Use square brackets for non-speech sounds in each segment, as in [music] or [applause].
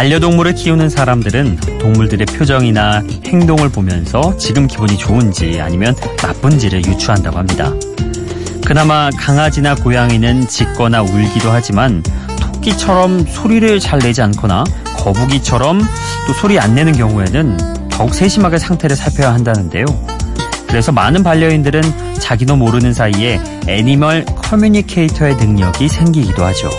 반려동물을 키우는 사람들은 동물들의 표정이나 행동을 보면서 지금 기분이 좋은지 아니면 나쁜지를 유추한다고 합니다. 그나마 강아지나 고양이는 짖거나 울기도 하지만 토끼처럼 소리를 잘 내지 않거나 거북이처럼 또 소리 안 내는 경우에는 더욱 세심하게 상태를 살펴야 한다는데요. 그래서 많은 반려인들은 자기도 모르는 사이에 animal communicator의 능력이 생기기도 하죠.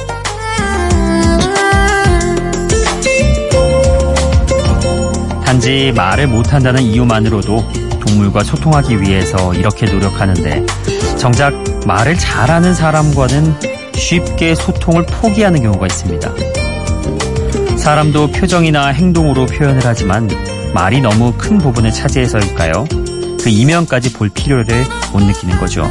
단지 말을 못한다는 이유만으로도 동물과 소통하기 위해서 이렇게 노력하는데 정작 말을 잘하는 사람과는 쉽게 소통을 포기하는 경우가 있습니다. 사람도 표정이나 행동으로 표현을 하지만 말이 너무 큰 부분을 차지해서일까요? 그 이면까지 볼 필요를 못 느끼는 거죠.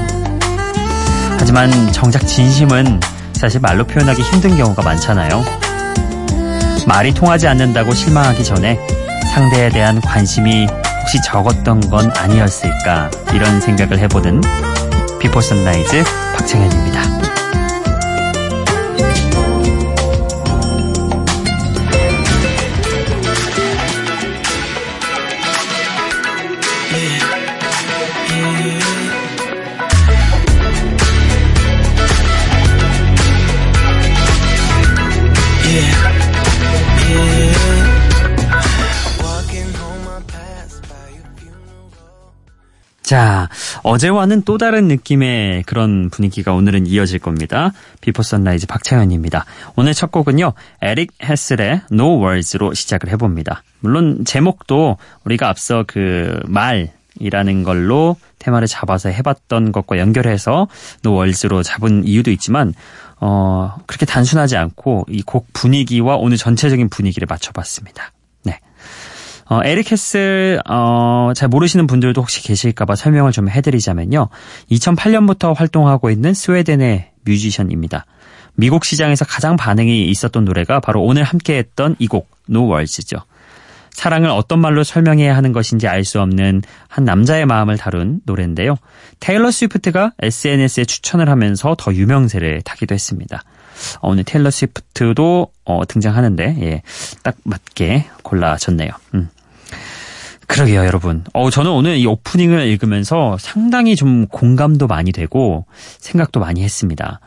하지만 정작 진심은 사실 말로 표현하기 힘든 경우가 많잖아요. 말이 통하지 않는다고 실망하기 전에 상대에 대한 관심이 혹시 적었던 건 아니었을까 이런 생각을 해보는 비포 선라이즈 박창현입니다. 자, 어제와는 또 다른 느낌의 그런 분위기가 오늘은 이어질 겁니다. 비포 선라이즈 박창현입니다. 오늘 첫 곡은요, 에릭 헤슬의 No Words로 시작을 해봅니다. 물론 제목도 우리가 앞서 그 말 이라는 걸로 테마를 잡아서 해봤던 것과 연결해서 No Words로 잡은 이유도 있지만, 어, 그렇게 단순하지 않고 이 곡 분위기와 오늘 전체적인 분위기를 맞춰봤습니다. 어, 에릭 헤슬 어, 잘 모르시는 분들도 혹시 계실까봐 설명을 좀 해드리자면요. 2008년부터 활동하고 있는 스웨덴의 뮤지션입니다. 미국 시장에서 가장 반응이 있었던 노래가 바로 오늘 함께했던 이 곡 No Words죠. 사랑을 어떤 말로 설명해야 하는 것인지 알 수 없는 한 남자의 마음을 다룬 노래인데요. 테일러 스위프트가 SNS에 추천을 하면서 더 유명세를 타기도 했습니다. 어, 오늘 테일러 스위프트도 어, 등장하는데 예, 딱 맞게 골라졌네요. 음. 그러게요, 여러분. 어, 저는 오늘 이 오프닝을 읽으면서 상당히 좀 공감도 많이 되고 생각도 많이 했습니다.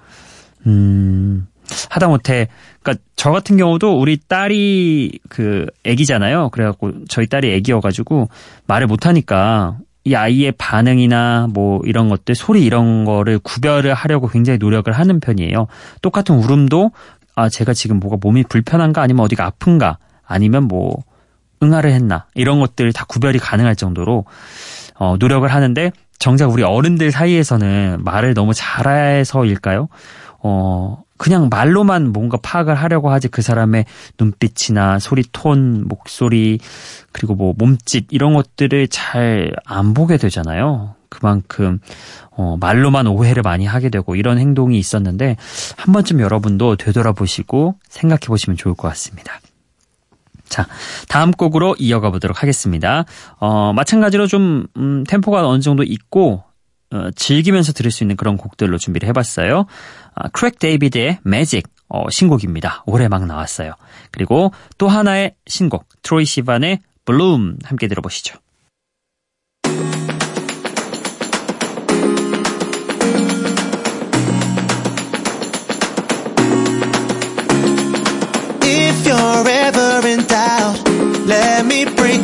음, 하다못해, 그니까 저 같은 경우도 우리 딸이 그 애기잖아요. 그래갖고 저희 딸이 애기여가지고 말을 못하니까 이 아이의 반응이나 뭐 이런 것들, 소리 이런 거를 구별을 하려고 굉장히 노력을 하는 편이에요. 똑같은 울음도 아, 제가 지금 뭐가 몸이 불편한가 아니면 어디가 아픈가 아니면 뭐 응아를 했나 이런 것들 다 구별이 가능할 정도로 어, 노력을 하는데 정작 우리 어른들 사이에서는 말을 너무 잘해서일까요? 어, 그냥 말로만 뭔가 파악을 하려고 하지 그 사람의 눈빛이나 소리 톤, 목소리, 그리고 뭐 몸짓 이런 것들을 잘 안 보게 되잖아요. 그만큼 어, 말로만 오해를 많이 하게 되고 이런 행동이 있었는데 한 번쯤 여러분도 되돌아보시고 생각해 보시면 좋을 것 같습니다. 자, 다음 곡으로 이어가 보도록 하겠습니다. 어, 마찬가지로 좀, 음, 템포가 어느 정도 있고, 어, 즐기면서 들을 수 있는 그런 곡들로 준비를 해봤어요. 아, 크랙 데이비드의 매직, 어, 신곡입니다. 올해 막 나왔어요. 그리고 또 하나의 신곡, 트로이 시반의 Bloom 함께 들어보시죠.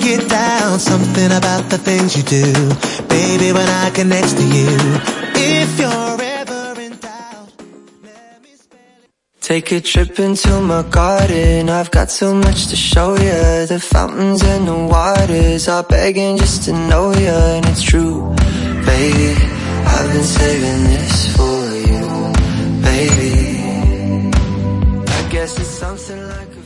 It down. Something about the things you do. Baby, when I next to you. If you're ever in doubt, let me. Take a trip into my garden. I've got so much to show you. The fountains and the waters are begging just to know you. And it's true, baby. I've been saving this for you, baby. I guess it's something like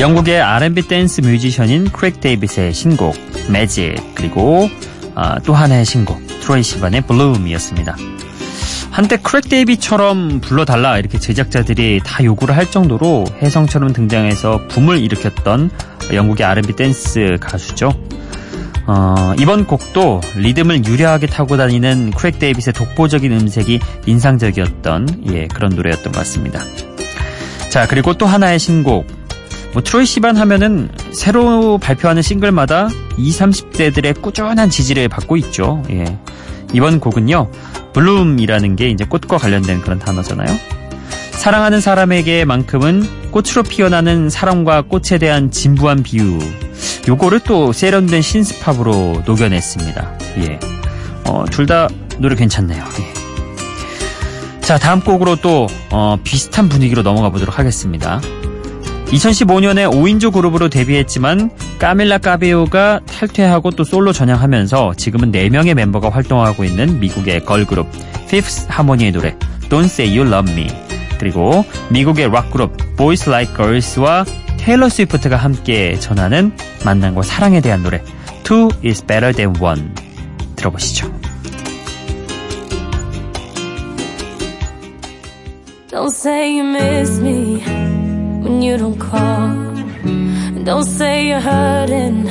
영국의 R&B 댄스 뮤지션인 크랙 데이빗의 신곡 매직 그리고 아, 또 하나의 신곡 트로이 시반의 Bloom이었습니다. 한때 크랙 데이빗처럼 불러달라 이렇게 제작자들이 다 요구를 할 정도로 혜성처럼 등장해서 붐을 일으켰던 영국의 R&B 댄스 가수죠. 어, 이번 곡도 리듬을 유려하게 타고 다니는 크랙 데이빗의 독보적인 음색이 인상적이었던 예, 그런 노래였던 것 같습니다. 자, 그리고 또 하나의 신곡. 뭐 트로이 시반 하면은 새로 발표하는 싱글마다 20, 30대들의 꾸준한 지지를 받고 있죠. 예. 이번 곡은요. Bloom이라는 게 이제 꽃과 관련된 그런 단어잖아요. 사랑하는 사람에게만큼은 꽃으로 피어나는 사랑과 꽃에 대한 진부한 비유. 요거를 또 세련된 신스팝으로 녹여냈습니다. 예. 어, 둘 다 노래 괜찮네요. 예. 자, 다음 곡으로 또, 어, 비슷한 분위기로 넘어가 보도록 하겠습니다. 2015년에 5인조 그룹으로 데뷔했지만 까밀라 까베오가 탈퇴하고 또 솔로 전향하면서 지금은 4명의 멤버가 활동하고 있는 미국의 걸그룹 Fifth Harmony의 노래 Don't Say You Love Me 그리고 미국의 락그룹 Boys Like Girls와 테일러 스위프트가 함께 전하는 만남과 사랑에 대한 노래 Two is Better Than One 들어보시죠. Don't say you miss me when you don't call. Don't say you're hurting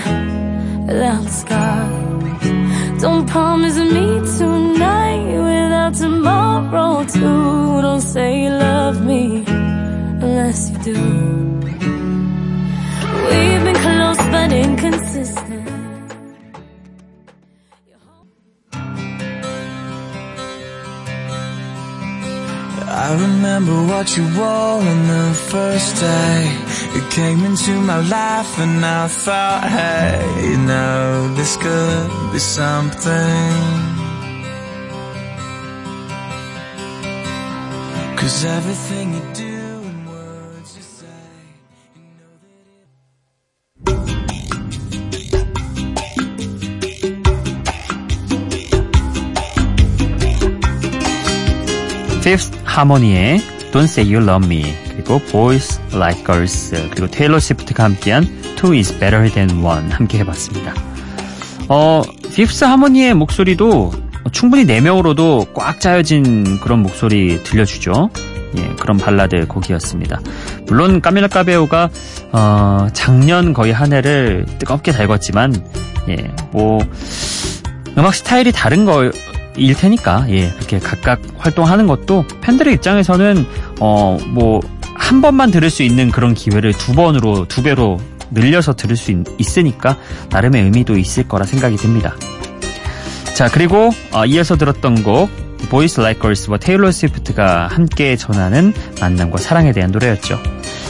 without scars. Don't promise me tonight without tomorrow too. Don't say you love me unless you do. We've been close but inconsistent. Remember what you wore on the first day. You came into my life and I thought, hey, you know, this could be something. Cause everything you do and Harmony의 Don't Say You Love Me 그리고 Boys Like Girls 그리고 테일러 스위프트가 함께한 Two is Better Than One 함께 해봤습니다. 어, Fifth Harmony의 목소리도 충분히 4명으로도 꽉 짜여진 그런 목소리 들려주죠. 예, 그런 발라드 곡이었습니다. 물론 까밀라 까베오가 어, 작년 거의 한 해를 뜨겁게 달궜지만 예, 뭐 음악 스타일이 다른 거 일 테니까 예, 그렇게 각각 활동하는 것도 팬들의 입장에서는 어, 뭐 한 번만 들을 수 있는 그런 기회를 두 번으로 두 배로 늘려서 들을 수 있, 으니까 나름의 의미도 있을 거라 생각이 듭니다. 자, 그리고 어, 이어서 들었던 곡 보이스 라이크 걸스와 테일러 스위프트가 함께 전하는 만남과 사랑에 대한 노래였죠.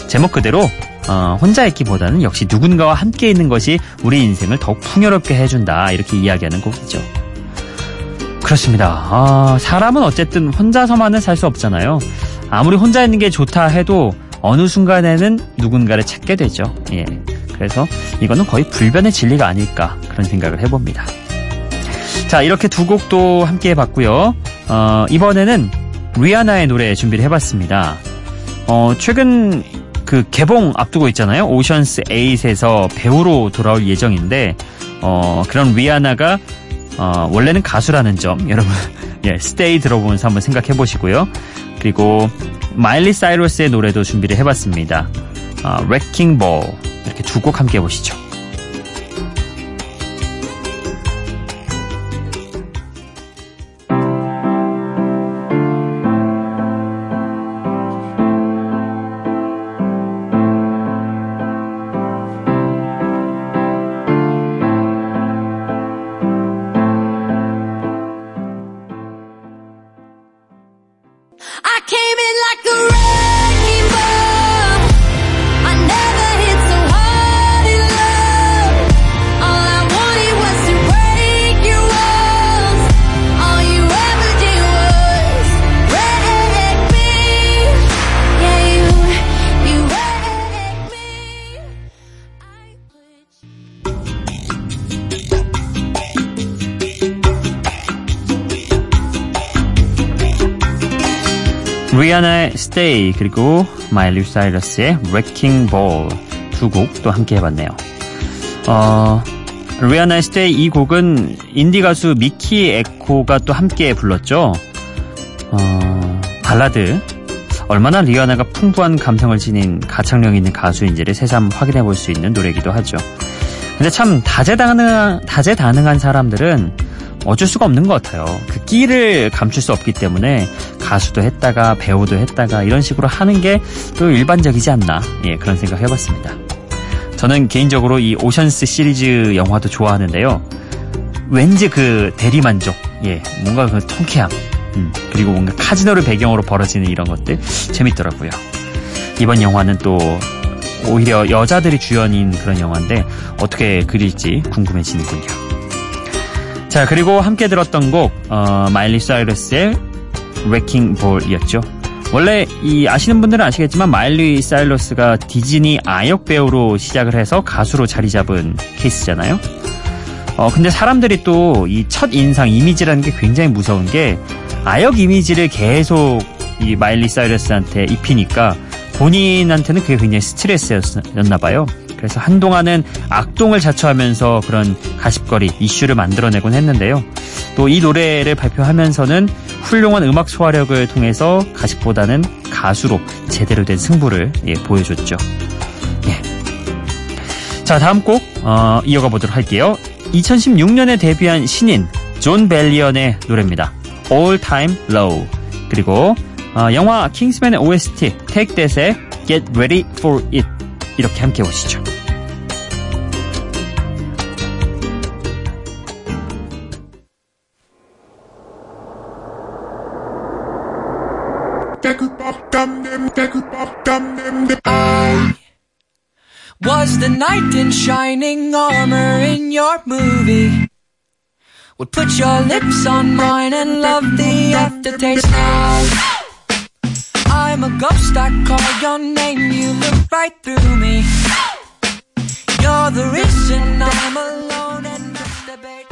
제목 그대로 어, 혼자 있기보다는 역시 누군가와 함께 있는 것이 우리 인생을 더욱 풍요롭게 해준다 이렇게 이야기하는 곡이죠. 그렇습니다. 아, 사람은 어쨌든 혼자서만은 살 수 없잖아요. 아무리 혼자 있는 게 좋다 해도 어느 순간에는 누군가를 찾게 되죠. 예. 그래서 이거는 거의 불변의 진리가 아닐까 그런 생각을 해봅니다. 자, 이렇게 두 곡도 함께 해봤고요. 어, 이번에는 리아나의 노래 준비를 해봤습니다. 어, 최근 그 개봉 앞두고 있잖아요. 오션스 8에서 배우로 돌아올 예정인데, 어, 그런 리아나가 어, 원래는 가수라는 점 [laughs] 여러분 예, 스테이 들어보면서 한번 생각해 보시고요. 그리고 마일리 사이러스의 노래도 준비를 해봤습니다. 어, Ball 이렇게 두 곡 함께 해보시죠. 리아나의 Stay 그리고 마일리 사이러스의 Wrecking Ball 두 곡 또 함께 해봤네요. 어, 리아나의 Stay 이 곡은 인디 가수 미키 에코가 또 함께 불렀죠. 어, 발라드 얼마나 리아나가 풍부한 감성을 지닌 가창력 있는 가수인지를 새삼 확인해 볼 수 있는 노래이기도 하죠. 근데 참 다재다능한, 다재다능한 사람들은 어쩔 수가 없는 것 같아요. 그 끼를 감출 수 없기 때문에 가수도 했다가 배우도 했다가 이런 식으로 하는 게 또 일반적이지 않나. 예, 그런 생각 해봤습니다. 저는 개인적으로 이 오션스 시리즈 영화도 좋아하는데요. 왠지 그 대리만족, 예, 뭔가 그 통쾌함, 음, 그리고 뭔가 카지노를 배경으로 벌어지는 이런 것들 재밌더라고요. 이번 영화는 또 오히려 여자들이 주연인 그런 영화인데 어떻게 그릴지 궁금해지는군요. 자, 그리고 함께 들었던 곡, 어, 마일리 사이러스의 Wrecking Ball이었죠. 원래 이 아시는 분들은 아시겠지만 마일리 사이러스가 디즈니 아역 배우로 시작을 해서 가수로 자리 잡은 케이스잖아요. 어, 근데 사람들이 또 이 첫 인상 이미지라는 게 굉장히 무서운 게 아역 이미지를 계속 이 마일리 사이러스한테 입히니까 본인한테는 그게 굉장히 스트레스였나 봐요. 그래서 한동안은 악동을 자처하면서 그런 가십거리, 이슈를 만들어내곤 했는데요. 또 이 노래를 발표하면서는 훌륭한 음악 소화력을 통해서 가십보다는 가수로 제대로 된 승부를 예, 보여줬죠. 예. 자, 다음 곡 어, 이어가 보도록 할게요. 2016년에 데뷔한 신인 존 벨리언의 노래입니다. All Time Low. 그리고 어, 영화 킹스맨의 OST Take That의 Get Ready for It 이렇게 함께 보시죠. Was the knight in shining armor in your movie? Would put your lips on mine and love the aftertaste now. I'm a ghost, I call your name, you look right through me. You're the reason I'm alone and debate.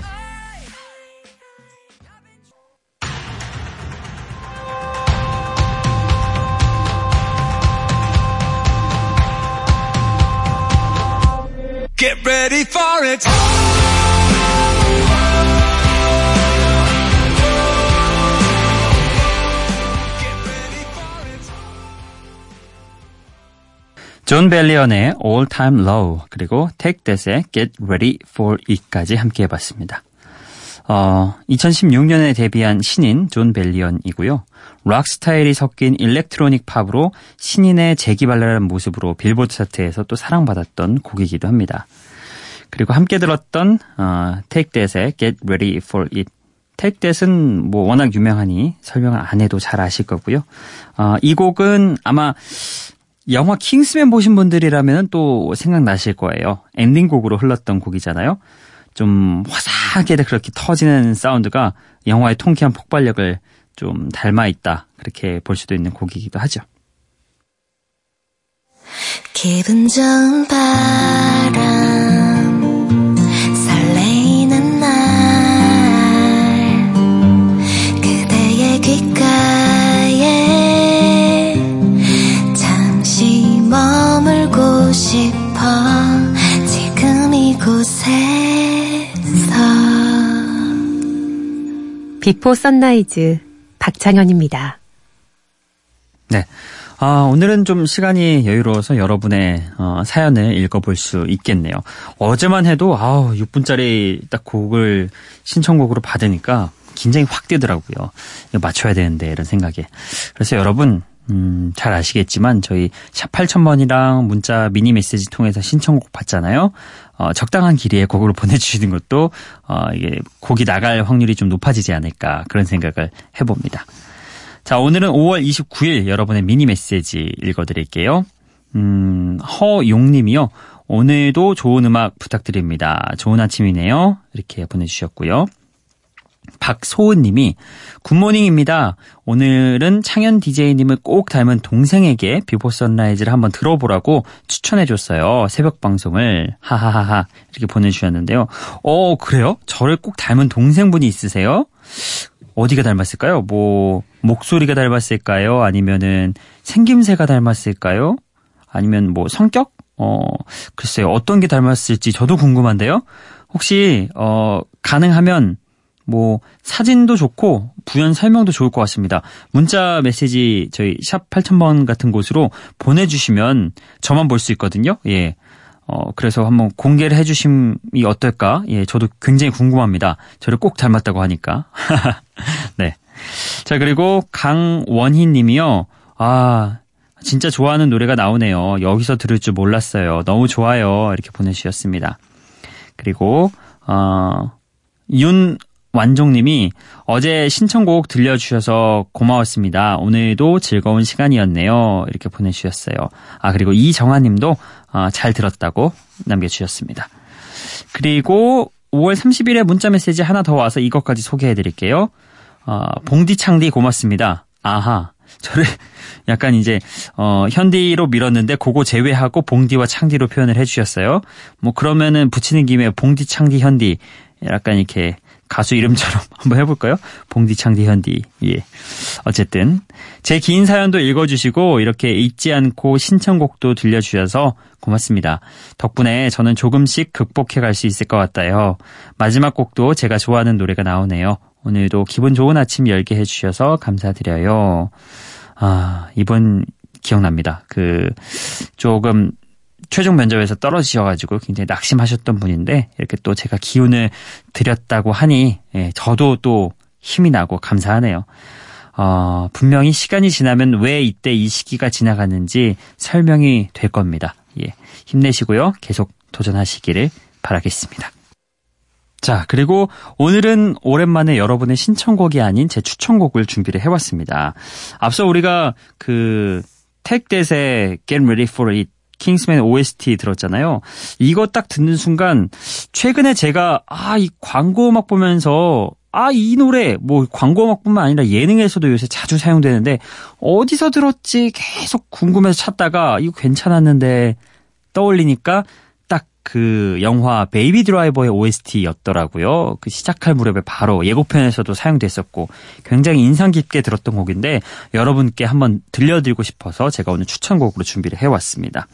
Get ready for it! 존 벨리언의 All Time Low 그리고 Take That의 Get Ready for It까지 함께 해봤습니다. 어, 2016년에 데뷔한 신인 존 벨리언이고요. 락 스타일이 섞인 일렉트로닉 팝으로 신인의 재기발랄한 모습으로 빌보드 차트에서 또 사랑받았던 곡이기도 합니다. 그리고 함께 들었던 어, Take That의 Get Ready for It. Take That은 뭐 워낙 유명하니 설명을 안 해도 잘 아실 거고요. 어, 이 곡은 아마 영화 킹스맨 보신 분들이라면 또 생각나실 거예요. 엔딩곡으로 흘렀던 곡이잖아요. 좀 화사하게 그렇게 터지는 사운드가 영화의 통쾌한 폭발력을 좀 닮아 있다. 그렇게 볼 수도 있는 곡이기도 하죠. 기분 좋은 바람 비포 선라이즈 박창현입니다. 네. 아, 오늘은 좀 시간이 여유로워서 여러분의 어, 사연을 읽어볼 수 있겠네요. 어제만 해도 아우 6분짜리 딱 곡을 신청곡으로 받으니까 긴장이 확 되더라고요. 이거 맞춰야 되는데 이런 생각에. 그래서 여러분 음, 잘 아시겠지만 저희 샵 8000번이랑 문자 미니 메시지 통해서 신청곡 받잖아요. 어, 적당한 길이에 곡을 [laughs] 보내주시는 것도 어, 이게 곡이 나갈 확률이 좀 높아지지 않을까 그런 생각을 해봅니다. 자, 오늘은 5월 29일 여러분의 미니 메시지 읽어드릴게요. 음, 허용님이요. 오늘도 좋은 음악 부탁드립니다. 좋은 아침이네요. 이렇게 보내주셨고요. 박소은님이 good morning입니다. 오늘은 창현 DJ님을 꼭 닮은 동생에게 비포 선라이즈를 한번 들어보라고 추천해줬어요. 새벽 방송을 하하하하 이렇게 보내주셨는데요. 어 그래요? 저를 꼭 닮은 동생분이 있으세요? 어디가 닮았을까요? 뭐 목소리가 닮았을까요? 아니면은 생김새가 닮았을까요? 아니면 뭐 성격? 어 글쎄요 어떤 게 닮았을지 저도 궁금한데요. 혹시 어 가능하면 뭐 사진도 좋고 부연 설명도 좋을 것 같습니다. 문자 메시지 저희 샵 8000번 같은 곳으로 보내주시면 저만 볼 수 있거든요. 예. 어, 그래서 한번 공개를 해주심이 어떨까? 예, 저도 굉장히 궁금합니다. 저를 꼭 닮았다고 하니까. [laughs] 네. 자, 그리고 강원희 님이요. 아, 진짜 좋아하는 노래가 나오네요. 여기서 들을 줄 몰랐어요. 너무 좋아요. 이렇게 보내주셨습니다. 그리고, 어, 윤 완종님이 어제 신청곡 들려주셔서 고마웠습니다. 오늘도 즐거운 시간이었네요. 이렇게 보내주셨어요. 아, 그리고 이정아님도 어, 잘 들었다고 남겨주셨습니다. 그리고 5월 30일에 문자 메시지 하나 더 와서 이것까지 소개해 드릴게요. 어, 봉디창디 고맙습니다. 아하. 저를 [laughs] 약간 이제 어 현디로 밀었는데 그거 제외하고 봉디와 창디로 표현을 해주셨어요. 뭐 그러면은 붙이는 김에 봉디 창디 현디 약간 이렇게 가수 이름처럼 [laughs] 한번 해볼까요? 봉디 창디 현디 예 어쨌든 제 긴 사연도 읽어주시고 이렇게 잊지 않고 신청곡도 들려주셔서 고맙습니다. 덕분에 저는 조금씩 극복해 갈 수 있을 것 같아요. 마지막 곡도 제가 좋아하는 노래가 나오네요. 오늘도 기분 좋은 아침 열게 해주셔서 감사드려요. 아, 이번 기억납니다. 그, 조금, 최종 면접에서 떨어지셔가지고 굉장히 낙심하셨던 분인데, 이렇게 또 제가 기운을 드렸다고 하니, 예, 저도 또 힘이 나고 감사하네요. 어, 분명히 시간이 지나면 왜 이때 이 시기가 지나가는지 설명이 될 겁니다. 예, 힘내시고요. 계속 도전하시기를 바라겠습니다. 자, 그리고 오늘은 오랜만에 여러분의 신청곡이 아닌 제 추천곡을 준비를 해왔습니다. 앞서 우리가 그 택댓의 Get Ready for It 킹스맨 OST 들었잖아요. 이거 딱 듣는 순간 최근에 제가 아, 이 광고 음악 보면서 아, 이 노래 뭐 광고 음악뿐만 아니라 예능에서도 요새 자주 사용되는데 어디서 들었지 계속 궁금해서 찾다가 이거 괜찮았는데 떠올리니까 딱 그 영화 베이비 드라이버의 OST였더라고요. 그 시작할 무렵에 바로 예고편에서도 사용됐었고 굉장히 인상 깊게 들었던 곡인데 여러분께 한번 들려드리고 싶어서 제가 오늘 추천곡으로 준비를 해왔습니다.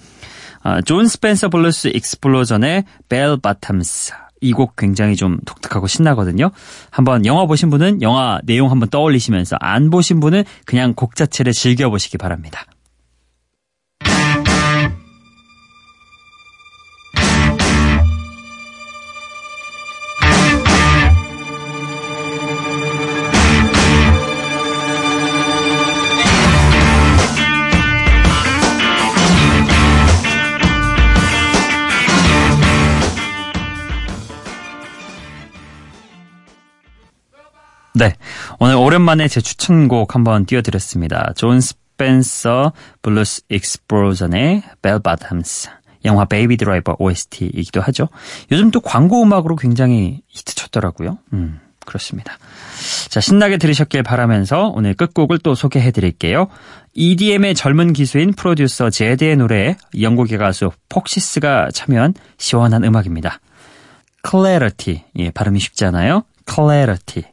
아, 존 스펜서 블루스 익스플로전의 Bellbottoms 이 곡 굉장히 좀 독특하고 신나거든요. 한번 영화 보신 분은 영화 내용 한번 떠올리시면서 안 보신 분은 그냥 곡 자체를 즐겨보시기 바랍니다. 오랜만에 제 추천곡 한번 띄워드렸습니다. 존 스펜서 블루스 익스플로전의 Bellbottoms. 영화 베이비 드라이버 OST이기도 하죠. 요즘 또 광고 음악으로 굉장히 히트 쳤더라고요. 음, 그렇습니다. 자, 신나게 들으셨길 바라면서 오늘 끝곡을 또 소개해 드릴게요. EDM의 젊은 기수인 프로듀서 제드의 노래에 영국의 가수 폭시스가 참여한 시원한 음악입니다. Clarity. 예, 발음이 쉽지 않아요? Clarity.